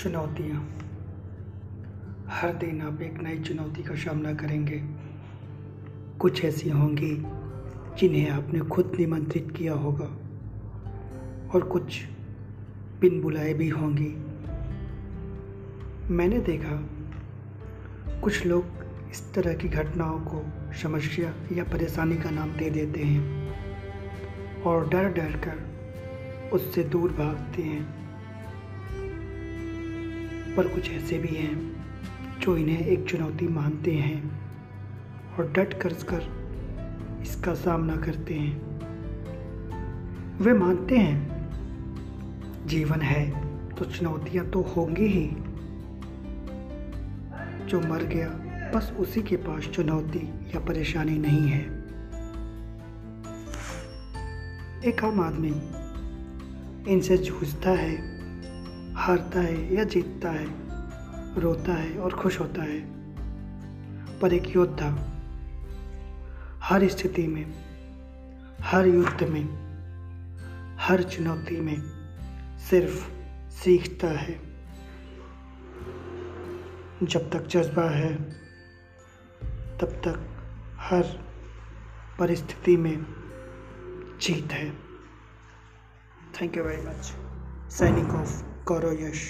चुनौतियाँ। हर दिन आप एक नई चुनौती का सामना करेंगे। कुछ ऐसी होंगी जिन्हें आपने खुद निमंत्रित किया होगा और कुछ बिन बुलाए भी होंगी। मैंने देखा, कुछ लोग इस तरह की घटनाओं को समस्या या परेशानी का नाम दे देते हैं और डर डर कर उससे दूर भागते हैं। पर कुछ ऐसे भी हैं, जो इन्हें एक चुनौती मानते हैं और डट कर कर इसका सामना करते हैं। वे मानते हैं, जीवन है तो चुनौतियाँ तो होंगी ही। जो मर गया, बस उसी के पास चुनौती या परेशानी नहीं है। एक आम आदमी इनसे जूझता है हारता है या जीतता है, रोता है और खुश होता है। पर एक योद्धा हर स्थिति में, हर युद्ध में, हर चुनौती में सिर्फ़ सीखता है। जब तक जज्बा है, तब तक हर परिस्थिति में जीत है। Thank you very much signing off करो यश